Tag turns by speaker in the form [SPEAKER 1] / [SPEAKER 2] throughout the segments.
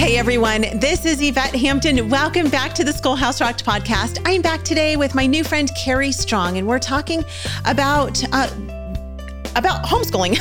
[SPEAKER 1] Hey everyone, this is Yvette Hampton. Welcome back to the Schoolhouse Rocked podcast. I'm back today with my new friend Carrie Strong, and we're talking about uh, about homeschooling,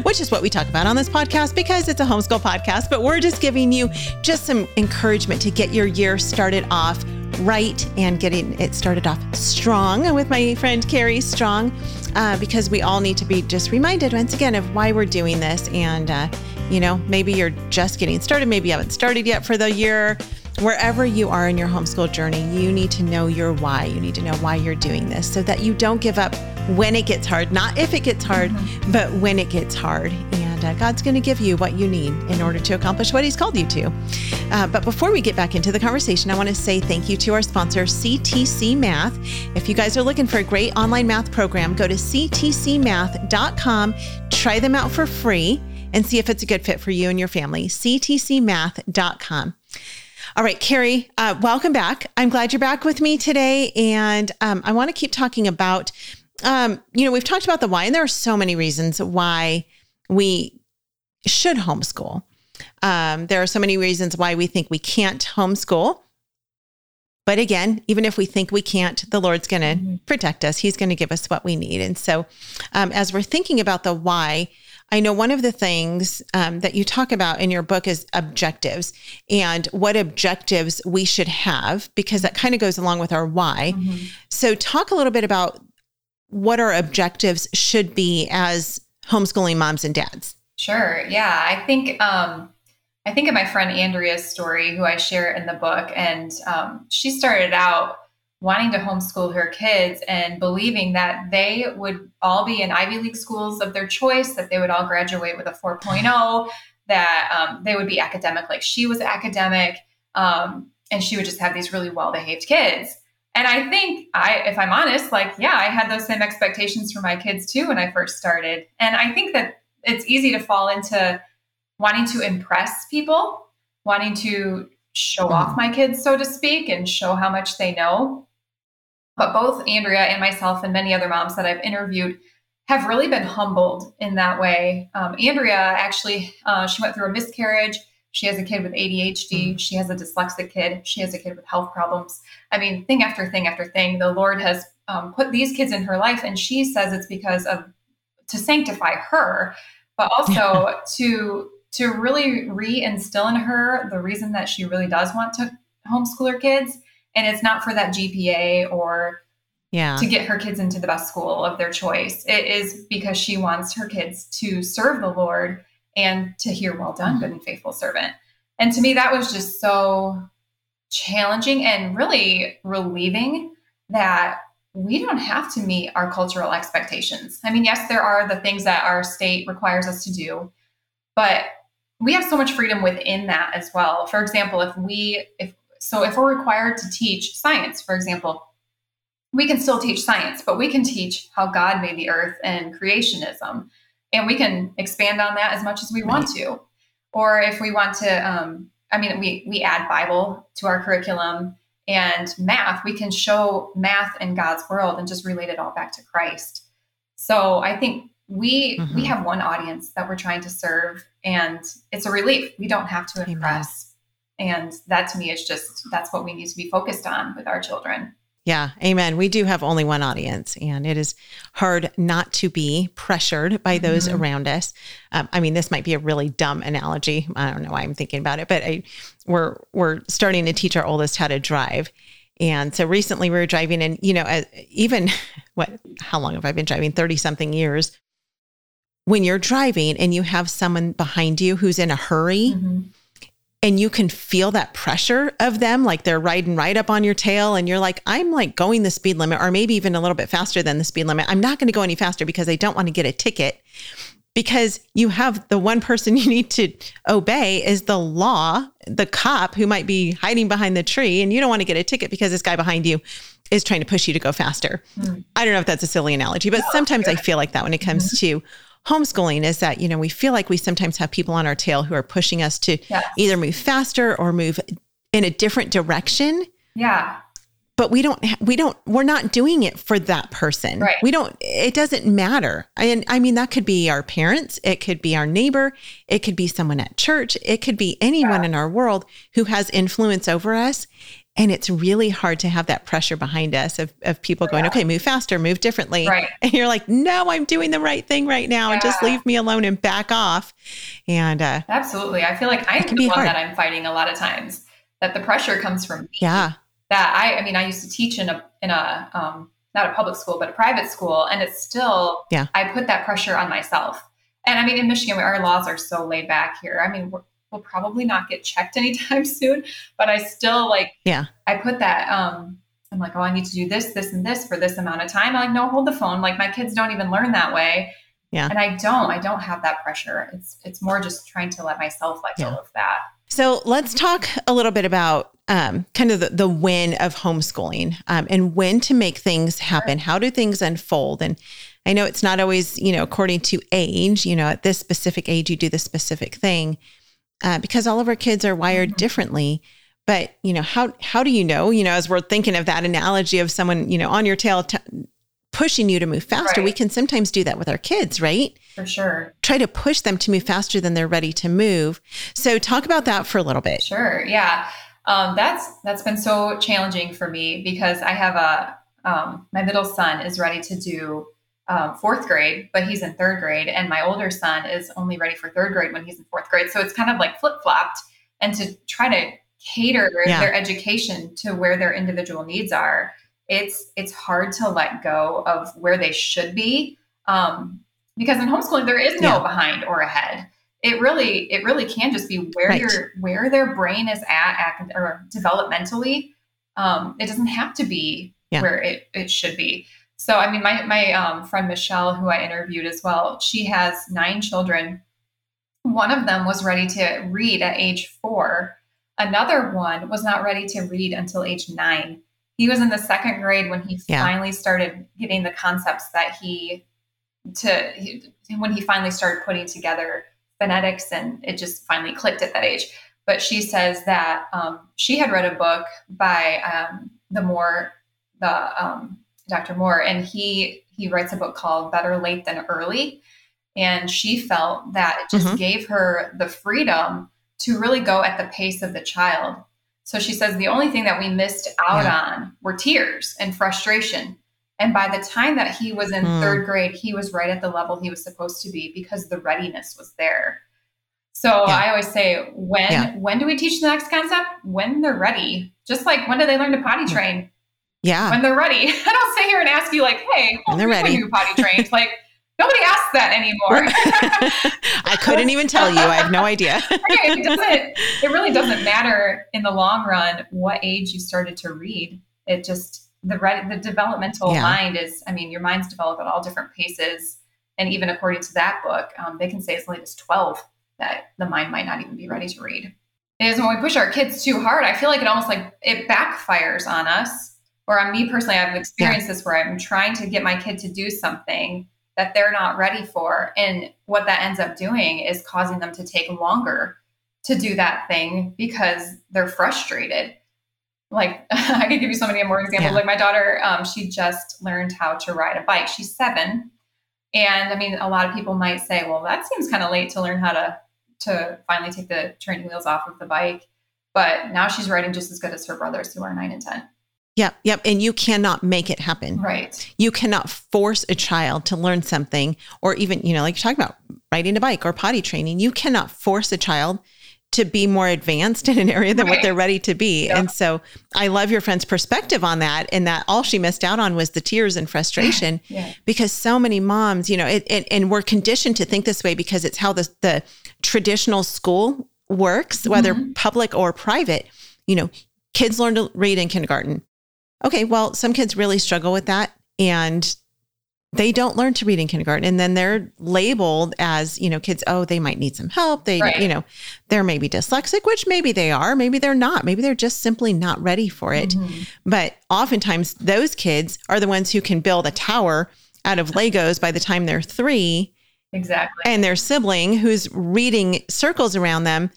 [SPEAKER 1] which is what we talk about on this podcast because it's a homeschool podcast. But we're just giving you just some encouragement to get your year started off right and getting it started off strong with my friend Carrie Strong, uh, because we all need to be just reminded once again of why we're doing this and. Uh, you know, maybe you're just getting started, maybe you haven't started yet for the year. Wherever you are in your homeschool journey, you need to know your why. You need to know why you're doing this so that you don't give up when it gets hard, not if it gets hard, mm-hmm. but when it gets hard. And uh, God's going to give you what you need in order to accomplish what He's called you to. Uh, but before we get back into the conversation, I want to say thank you to our sponsor, CTC Math. If you guys are looking for a great online math program, go to ctcmath.com, try them out for free and see if it's a good fit for you and your family. ctcmath.com. All right, Carrie, uh, welcome back. I'm glad you're back with me today. And um, I want to keep talking about, um, you know, we've talked about the why, and there are so many reasons why we should homeschool. Um, there are so many reasons why we think we can't homeschool. But again, even if we think we can't, the Lord's going to mm-hmm. protect us. He's going to give us what we need. And so, um, as we're thinking about the why, I know one of the things um, that you talk about in your book is objectives and what objectives we should have, because that kind of goes along with our why. Mm-hmm. So, talk a little bit about what our objectives should be as homeschooling moms and dads.
[SPEAKER 2] Sure. Yeah. I think, um, I think of my friend Andrea's story, who I share in the book, and um, she started out wanting to homeschool her kids and believing that they would all be in Ivy League schools of their choice, that they would all graduate with a 4.0, that um, they would be academic like she was academic, um, and she would just have these really well behaved kids. And I think I, if I'm honest, like, yeah, I had those same expectations for my kids too when I first started. And I think that it's easy to fall into wanting to impress people, wanting to show off mm-hmm. my kids, so to speak, and show how much they know. But both Andrea and myself and many other moms that I've interviewed have really been humbled in that way. Um, Andrea actually, uh, she went through a miscarriage. She has a kid with ADHD. Mm. She has a dyslexic kid. She has a kid with health problems. I mean, thing after thing after thing. The Lord has um, put these kids in her life, and she says it's because of to sanctify her, but also to to really re-instill in her the reason that she really does want to homeschool her kids and it's not for that GPA or yeah. to get her kids into the best school of their choice. It is because she wants her kids to serve the Lord and to hear, well done, mm-hmm. good and faithful servant. And to me, that was just so challenging and really relieving that we don't have to meet our cultural expectations. I mean, yes, there are the things that our state requires us to do, but we have so much freedom within that as well. For example, if we if so if we're required to teach science, for example, we can still teach science, but we can teach how God made the earth and creationism. And we can expand on that as much as we right. want to. Or if we want to, um, I mean, we, we add Bible to our curriculum and math, we can show math in God's world and just relate it all back to Christ. So I think we mm-hmm. we have one audience that we're trying to serve and it's a relief. We don't have to impress. And that to me is just that's what we need to be focused on with our children.
[SPEAKER 1] Yeah, amen. We do have only one audience, and it is hard not to be pressured by those mm-hmm. around us. Um, I mean, this might be a really dumb analogy. I don't know why I'm thinking about it, but I, we're we're starting to teach our oldest how to drive, and so recently we were driving, and you know, uh, even what? How long have I been driving? Thirty something years. When you're driving and you have someone behind you who's in a hurry. Mm-hmm and you can feel that pressure of them like they're riding right up on your tail and you're like i'm like going the speed limit or maybe even a little bit faster than the speed limit i'm not going to go any faster because i don't want to get a ticket because you have the one person you need to obey is the law the cop who might be hiding behind the tree and you don't want to get a ticket because this guy behind you is trying to push you to go faster mm. i don't know if that's a silly analogy but sometimes i feel like that when it comes mm-hmm. to homeschooling is that, you know, we feel like we sometimes have people on our tail who are pushing us to yes. either move faster or move in a different direction.
[SPEAKER 2] Yeah.
[SPEAKER 1] but we don't we don't we're not doing it for that person
[SPEAKER 2] right.
[SPEAKER 1] we don't it doesn't matter and i mean that could be our parents it could be our neighbor it could be someone at church it could be anyone yeah. in our world who has influence over us and it's really hard to have that pressure behind us of, of people going, yeah. okay, move faster, move differently.
[SPEAKER 2] Right.
[SPEAKER 1] And you're like, no, I'm doing the right thing right now. Yeah. And just leave me alone and back off. And uh,
[SPEAKER 2] absolutely. I feel like I'm the one hard. that I'm fighting a lot of times that the pressure comes from me.
[SPEAKER 1] Yeah.
[SPEAKER 2] That I, I mean, I used to teach in a, in a, um, not a public school, but a private school. And it's still,
[SPEAKER 1] yeah,
[SPEAKER 2] I put that pressure on myself. And I mean, in Michigan, our laws are so laid back here. I mean, will probably not get checked anytime soon, but I still like,
[SPEAKER 1] yeah,
[SPEAKER 2] I put that, um, I'm like, oh, I need to do this, this, and this for this amount of time. I'm like, no, hold the phone. Like my kids don't even learn that way.
[SPEAKER 1] Yeah.
[SPEAKER 2] And I don't, I don't have that pressure. It's, it's more just trying to let myself let go yeah. of that.
[SPEAKER 1] So let's talk a little bit about um, kind of the, the win of homeschooling um, and when to make things happen. Sure. How do things unfold? And I know it's not always, you know, according to age, you know, at this specific age, you do the specific thing uh, because all of our kids are wired mm-hmm. differently. But you know how how do you know? You know, as we're thinking of that analogy of someone you know on your tail. T- pushing you to move faster. Right. We can sometimes do that with our kids, right?
[SPEAKER 2] For sure.
[SPEAKER 1] Try to push them to move faster than they're ready to move. So talk about that for a little bit.
[SPEAKER 2] Sure. Yeah. Um, that's that's been so challenging for me because I have a um, my middle son is ready to do um, fourth grade, but he's in third grade, and my older son is only ready for third grade when he's in fourth grade. So it's kind of like flip flopped, and to try to cater yeah. their education to where their individual needs are, it's it's hard to let go of where they should be, um, because in homeschooling there is no yeah. behind or ahead. It really it really can just be where right. your where their brain is at, or developmentally. Um, it doesn't have to be yeah. where it, it should be. So, I mean, my, my um, friend Michelle, who I interviewed as well, she has nine children. One of them was ready to read at age four. Another one was not ready to read until age nine. He was in the second grade when he yeah. finally started getting the concepts that he to he, when he finally started putting together phonetics and it just finally clicked at that age. But she says that um, she had read a book by um, the more the um, Dr. Moore, and he he writes a book called Better Late Than Early. And she felt that it just mm-hmm. gave her the freedom to really go at the pace of the child. So she says the only thing that we missed out yeah. on were tears and frustration. And by the time that he was in mm. third grade, he was right at the level he was supposed to be because the readiness was there. So yeah. I always say, when yeah. when do we teach the next concept? When they're ready. Just like when do they learn to potty mm. train?
[SPEAKER 1] Yeah.
[SPEAKER 2] When they're ready. I don't sit here and ask you like, hey,
[SPEAKER 1] when they're ready.
[SPEAKER 2] you potty trained. like nobody asks that anymore.
[SPEAKER 1] I couldn't even tell you. I have no idea.
[SPEAKER 2] it doesn't it really doesn't matter in the long run what age you started to read. It just the red, the developmental yeah. mind is I mean, your minds develop at all different paces. And even according to that book, um, they can say as late as 12 that the mind might not even be ready to read. Is when we push our kids too hard, I feel like it almost like it backfires on us or on me personally, I've experienced yeah. this where I'm trying to get my kid to do something that they're not ready for. And what that ends up doing is causing them to take longer to do that thing because they're frustrated. Like I could give you so many more examples. Yeah. Like my daughter, um, she just learned how to ride a bike. She's seven. And I mean, a lot of people might say, well, that seems kind of late to learn how to to finally take the training wheels off of the bike. But now she's riding just as good as her brothers who are nine and 10.
[SPEAKER 1] Yep, yep. And you cannot make it happen.
[SPEAKER 2] Right.
[SPEAKER 1] You cannot force a child to learn something or even, you know, like you're talking about riding a bike or potty training. You cannot force a child to be more advanced in an area than right. what they're ready to be. Yeah. And so I love your friend's perspective on that and that all she missed out on was the tears and frustration
[SPEAKER 2] yeah.
[SPEAKER 1] because so many moms, you know, it, it, and we're conditioned to think this way because it's how the, the traditional school works, whether mm-hmm. public or private. You know, kids learn to read in kindergarten Okay, well, some kids really struggle with that and they don't learn to read in kindergarten and then they're labeled as, you know, kids, oh, they might need some help. They, right. you know, they're maybe dyslexic, which maybe they are, maybe they're not. Maybe they're just simply not ready for it. Mm-hmm. But oftentimes those kids are the ones who can build a tower out of Legos by the time they're 3.
[SPEAKER 2] Exactly.
[SPEAKER 1] And their sibling who's reading circles around them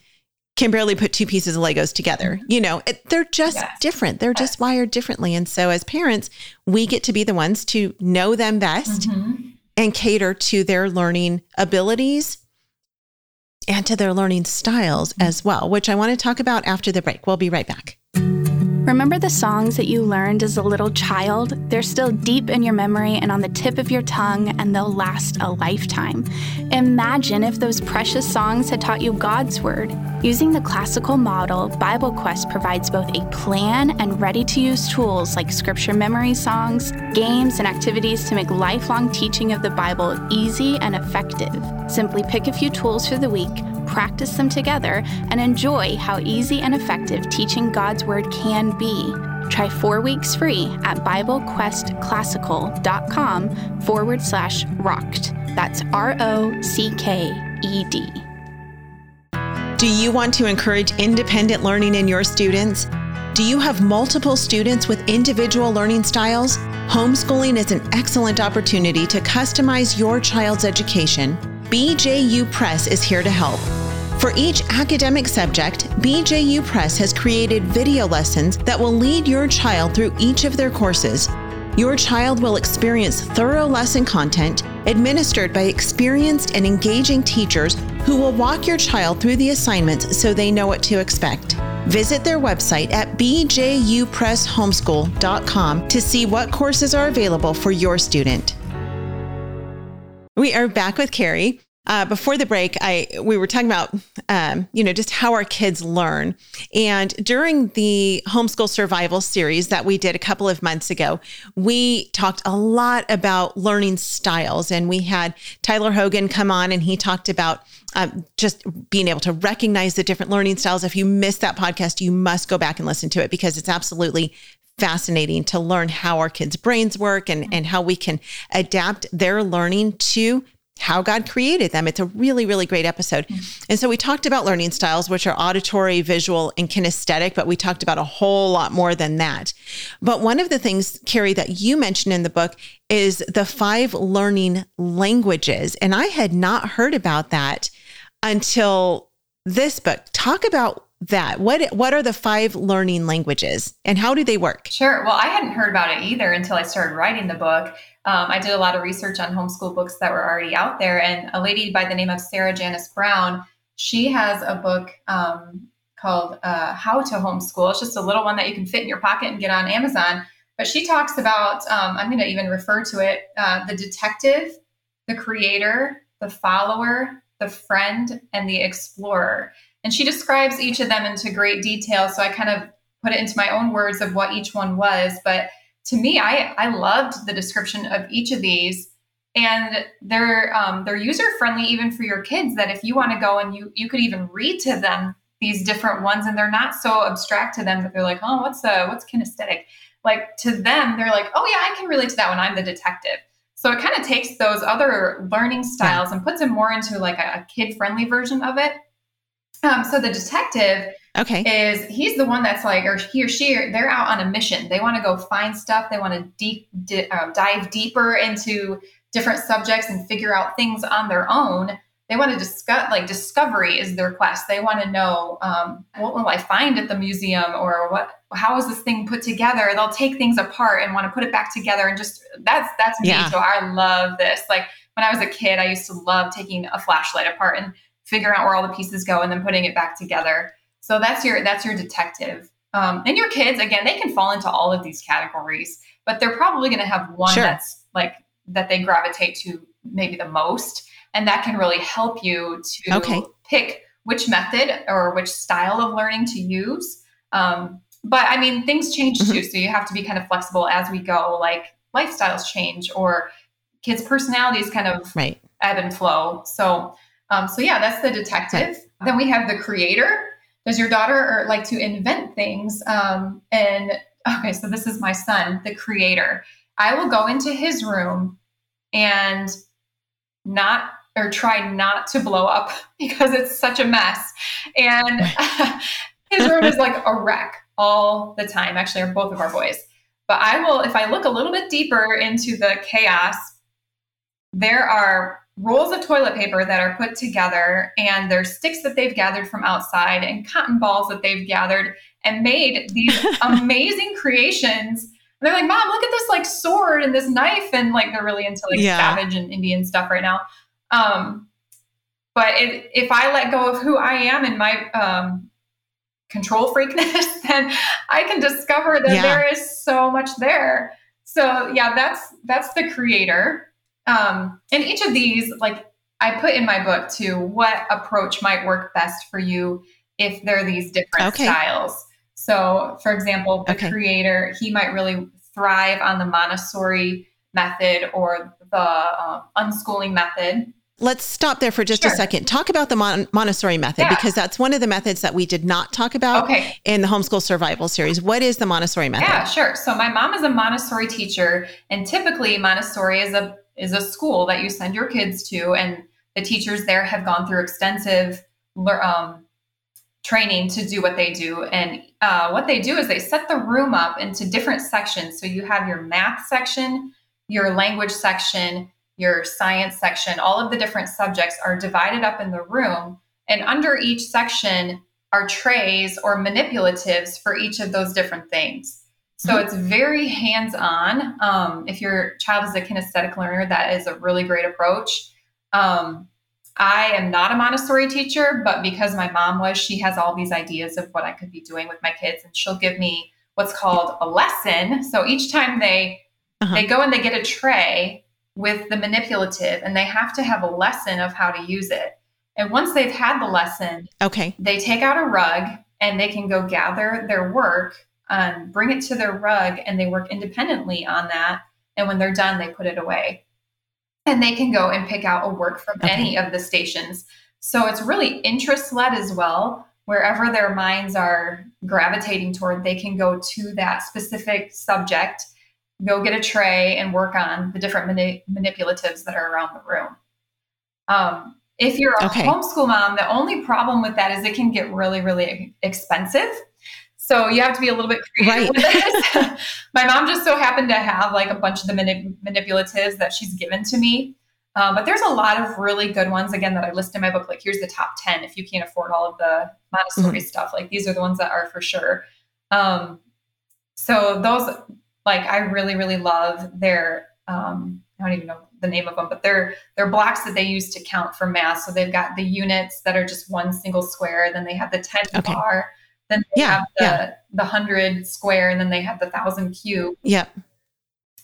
[SPEAKER 1] can barely put two pieces of Legos together. You know, it, they're just yes. different. They're just wired differently. And so as parents, we get to be the ones to know them best mm-hmm. and cater to their learning abilities and to their learning styles mm-hmm. as well, which I want to talk about after the break. We'll be right back.
[SPEAKER 3] Remember the songs that you learned as a little child? They're still deep in your memory and on the tip of your tongue, and they'll last a lifetime. Imagine if those precious songs had taught you God's Word. Using the classical model, Bible Quest provides both a plan and ready to use tools like scripture memory songs, games, and activities to make lifelong teaching of the Bible easy and effective. Simply pick a few tools for the week practice them together, and enjoy how easy and effective teaching God's Word can be. Try four weeks free at BibleQuestClassical.com forward slash rocked. That's R O C K E D.
[SPEAKER 1] Do you want to encourage independent learning in your students? Do you have multiple students with individual learning styles? Homeschooling is an excellent opportunity to customize your child's education. BJU Press is here to help. For each academic subject, BJU Press has created video lessons that will lead your child through each of their courses. Your child will experience thorough lesson content administered by experienced and engaging teachers who will walk your child through the assignments so they know what to expect. Visit their website at bjupresshomeschool.com to see what courses are available for your student. We are back with Carrie. Uh, before the break, I we were talking about um, you know just how our kids learn, and during the homeschool survival series that we did a couple of months ago, we talked a lot about learning styles, and we had Tyler Hogan come on, and he talked about um, just being able to recognize the different learning styles. If you missed that podcast, you must go back and listen to it because it's absolutely fascinating to learn how our kids' brains work and, and how we can adapt their learning to how God created them. It's a really, really great episode. Mm-hmm. And so we talked about learning styles, which are auditory, visual, and kinesthetic, but we talked about a whole lot more than that. But one of the things, Carrie, that you mentioned in the book is the five learning languages. And I had not heard about that until this book. Talk about that. What what are the five learning languages and how do they work?
[SPEAKER 2] Sure. Well, I hadn't heard about it either until I started writing the book um, I did a lot of research on homeschool books that were already out there. And a lady by the name of Sarah Janisse Brown, she has a book um, called uh, How to Homeschool. It's just a little one that you can fit in your pocket and get on Amazon. But she talks about, um, I'm going to even refer to it uh, the detective, the creator, the follower, the friend, and the explorer. And she describes each of them into great detail. So I kind of put it into my own words of what each one was. But to me, I I loved the description of each of these, and they're um, they're user friendly even for your kids. That if you want to go and you you could even read to them these different ones, and they're not so abstract to them that they're like, oh, what's the what's kinesthetic? Like to them, they're like, oh yeah, I can relate to that when I'm the detective. So it kind of takes those other learning styles and puts them more into like a, a kid friendly version of it. Um, so the detective
[SPEAKER 1] Okay.
[SPEAKER 2] Is he's the one that's like, or he or she, they're out on a mission. They want to go find stuff. They want to deep di- um, dive deeper into different subjects and figure out things on their own. They want to discuss, like discovery is their quest. They want to know um, what will I find at the museum or what, how is this thing put together? They'll take things apart and want to put it back together and just that's that's me. Yeah. So I love this. Like when I was a kid, I used to love taking a flashlight apart and figuring out where all the pieces go and then putting it back together. So that's your that's your detective. Um, and your kids, again, they can fall into all of these categories, but they're probably going to have one sure. that's like that they gravitate to maybe the most, and that can really help you to okay. pick which method or which style of learning to use. Um, but I mean, things change mm-hmm. too, so you have to be kind of flexible as we go. Like lifestyles change, or kids' personalities kind of
[SPEAKER 1] right.
[SPEAKER 2] ebb and flow. So, um, so yeah, that's the detective. Right. Then we have the creator, does your daughter like to invent things? Um, and okay, so this is my son, the creator. I will go into his room and not or try not to blow up because it's such a mess. And his room is like a wreck all the time. Actually, are both of our boys. But I will, if I look a little bit deeper into the chaos, there are rolls of toilet paper that are put together and there's sticks that they've gathered from outside and cotton balls that they've gathered and made these amazing creations. And they're like, Mom, look at this like sword and this knife. And like they're really into like yeah. savage and Indian stuff right now. Um, but it, if I let go of who I am and my um, control freakness, then I can discover that yeah. there is so much there. So yeah, that's that's the creator. Um, and each of these, like I put in my book too, what approach might work best for you if there are these different okay. styles. So, for example, the okay. creator, he might really thrive on the Montessori method or the um, unschooling method.
[SPEAKER 1] Let's stop there for just sure. a second. Talk about the Mon- Montessori method yeah. because that's one of the methods that we did not talk about okay. in the homeschool survival series. What is the Montessori method?
[SPEAKER 2] Yeah, sure. So my mom is a Montessori teacher, and typically Montessori is a is a school that you send your kids to, and the teachers there have gone through extensive um, training to do what they do. And uh, what they do is they set the room up into different sections. So you have your math section, your language section, your science section, all of the different subjects are divided up in the room. And under each section are trays or manipulatives for each of those different things. So it's very hands on. Um, if your child is a kinesthetic learner, that is a really great approach. Um, I am not a Montessori teacher, but because my mom was, she has all these ideas of what I could be doing with my kids, and she'll give me what's called a lesson. So each time they uh-huh. they go and they get a tray, with the manipulative and they have to have a lesson of how to use it. And once they've had the lesson,
[SPEAKER 1] okay,
[SPEAKER 2] they take out a rug and they can go gather their work and bring it to their rug and they work independently on that. And when they're done, they put it away. And they can go and pick out a work from okay. any of the stations. So it's really interest led as well. Wherever their minds are gravitating toward, they can go to that specific subject go get a tray and work on the different mani- manipulatives that are around the room. Um, if you're a okay. homeschool mom, the only problem with that is it can get really, really expensive. So you have to be a little bit creative right. with this. My mom just so happened to have like a bunch of the manip- manipulatives that she's given to me. Um, but there's a lot of really good ones again that I list in my book. Like here's the top 10 if you can't afford all of the Montessori mm-hmm. stuff. Like these are the ones that are for sure. Um, so those like I really, really love their um, I don't even know the name of them, but they're they're blocks that they use to count for math. So they've got the units that are just one single square, then they have the 10 okay. bar, then they yeah, have the yeah. the hundred square, and then they have the thousand cube.
[SPEAKER 1] Yep.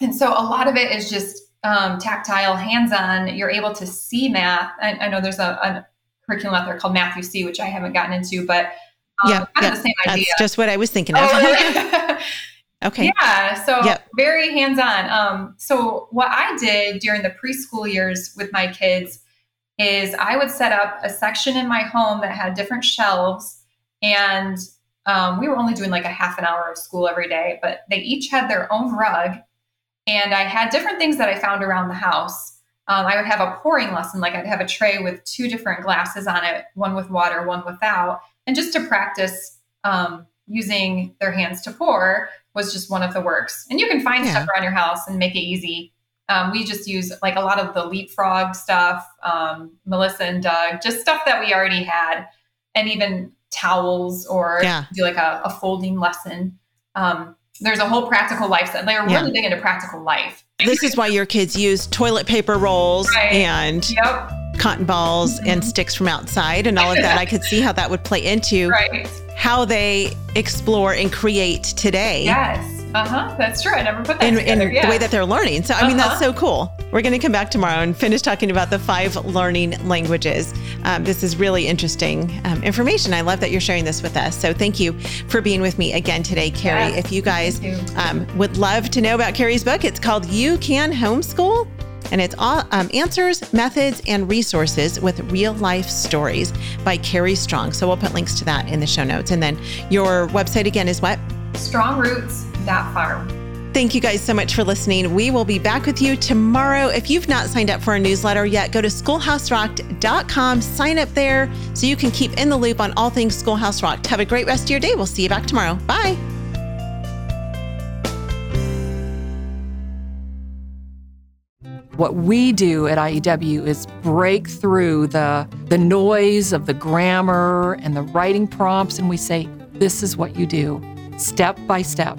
[SPEAKER 2] And so a lot of it is just um, tactile, hands-on. You're able to see math. I, I know there's a, a, curriculum out there called Math-U-See, which I haven't gotten into, but um, yeah, yeah. of the same idea.
[SPEAKER 1] That's just what I was thinking of. Oh. Okay.
[SPEAKER 2] Yeah. So yep. very hands on. Um, so what I did during the preschool years with my kids is I would set up a section in my home that had different shelves, and um, we were only doing like a half an hour of school every day, but they each had their own rug, and I had different things that I found around the house. Um, I would have a pouring lesson, like I'd have a tray with two different glasses on it, one with water, one without, and just to practice um, using their hands to pour was just one of the works. And you can find yeah. stuff around your house and make it easy. Um, we just use like a lot of the leapfrog stuff, um, Melissa and Doug, just stuff that we already had, and even towels or yeah. do like a, a folding lesson. Um, there's a whole practical life set. They're yeah. really big into practical life.
[SPEAKER 1] This is why your kids use toilet paper rolls right. and
[SPEAKER 2] yep.
[SPEAKER 1] cotton balls mm-hmm. and sticks from outside and all of that. I could see how that would play into
[SPEAKER 2] right
[SPEAKER 1] how they explore and create today.
[SPEAKER 2] Yes. Uh huh. That's true. I never put that in,
[SPEAKER 1] in
[SPEAKER 2] yeah.
[SPEAKER 1] the way that they're learning. So, I uh-huh. mean, that's uh-huh. so cool. We're going to come back tomorrow and finish talking about the five learning languages. Um, this is really interesting um, information. I love that you're sharing this with us. So, thank you for being with me again today, Carrie. Yes. If you guys you. Um, would love to know about Carrie's book, it's called You Can Homeschool and it's all um, answers, methods, and resources with real life stories by Carrie Strong. So we'll put links to that in the show notes. And then your website again is what?
[SPEAKER 2] Strongroots.farm.
[SPEAKER 1] Thank you guys so much for listening. We will be back with you tomorrow. If you've not signed up for our newsletter yet, go to schoolhouserocked.com, sign up there so you can keep in the loop on all things Schoolhouse Rocked. Have a great rest of your day. We'll see you back tomorrow. Bye.
[SPEAKER 4] What we do at IEW is break through the, the noise of the grammar and the writing prompts, and we say, this is what you do, step by step.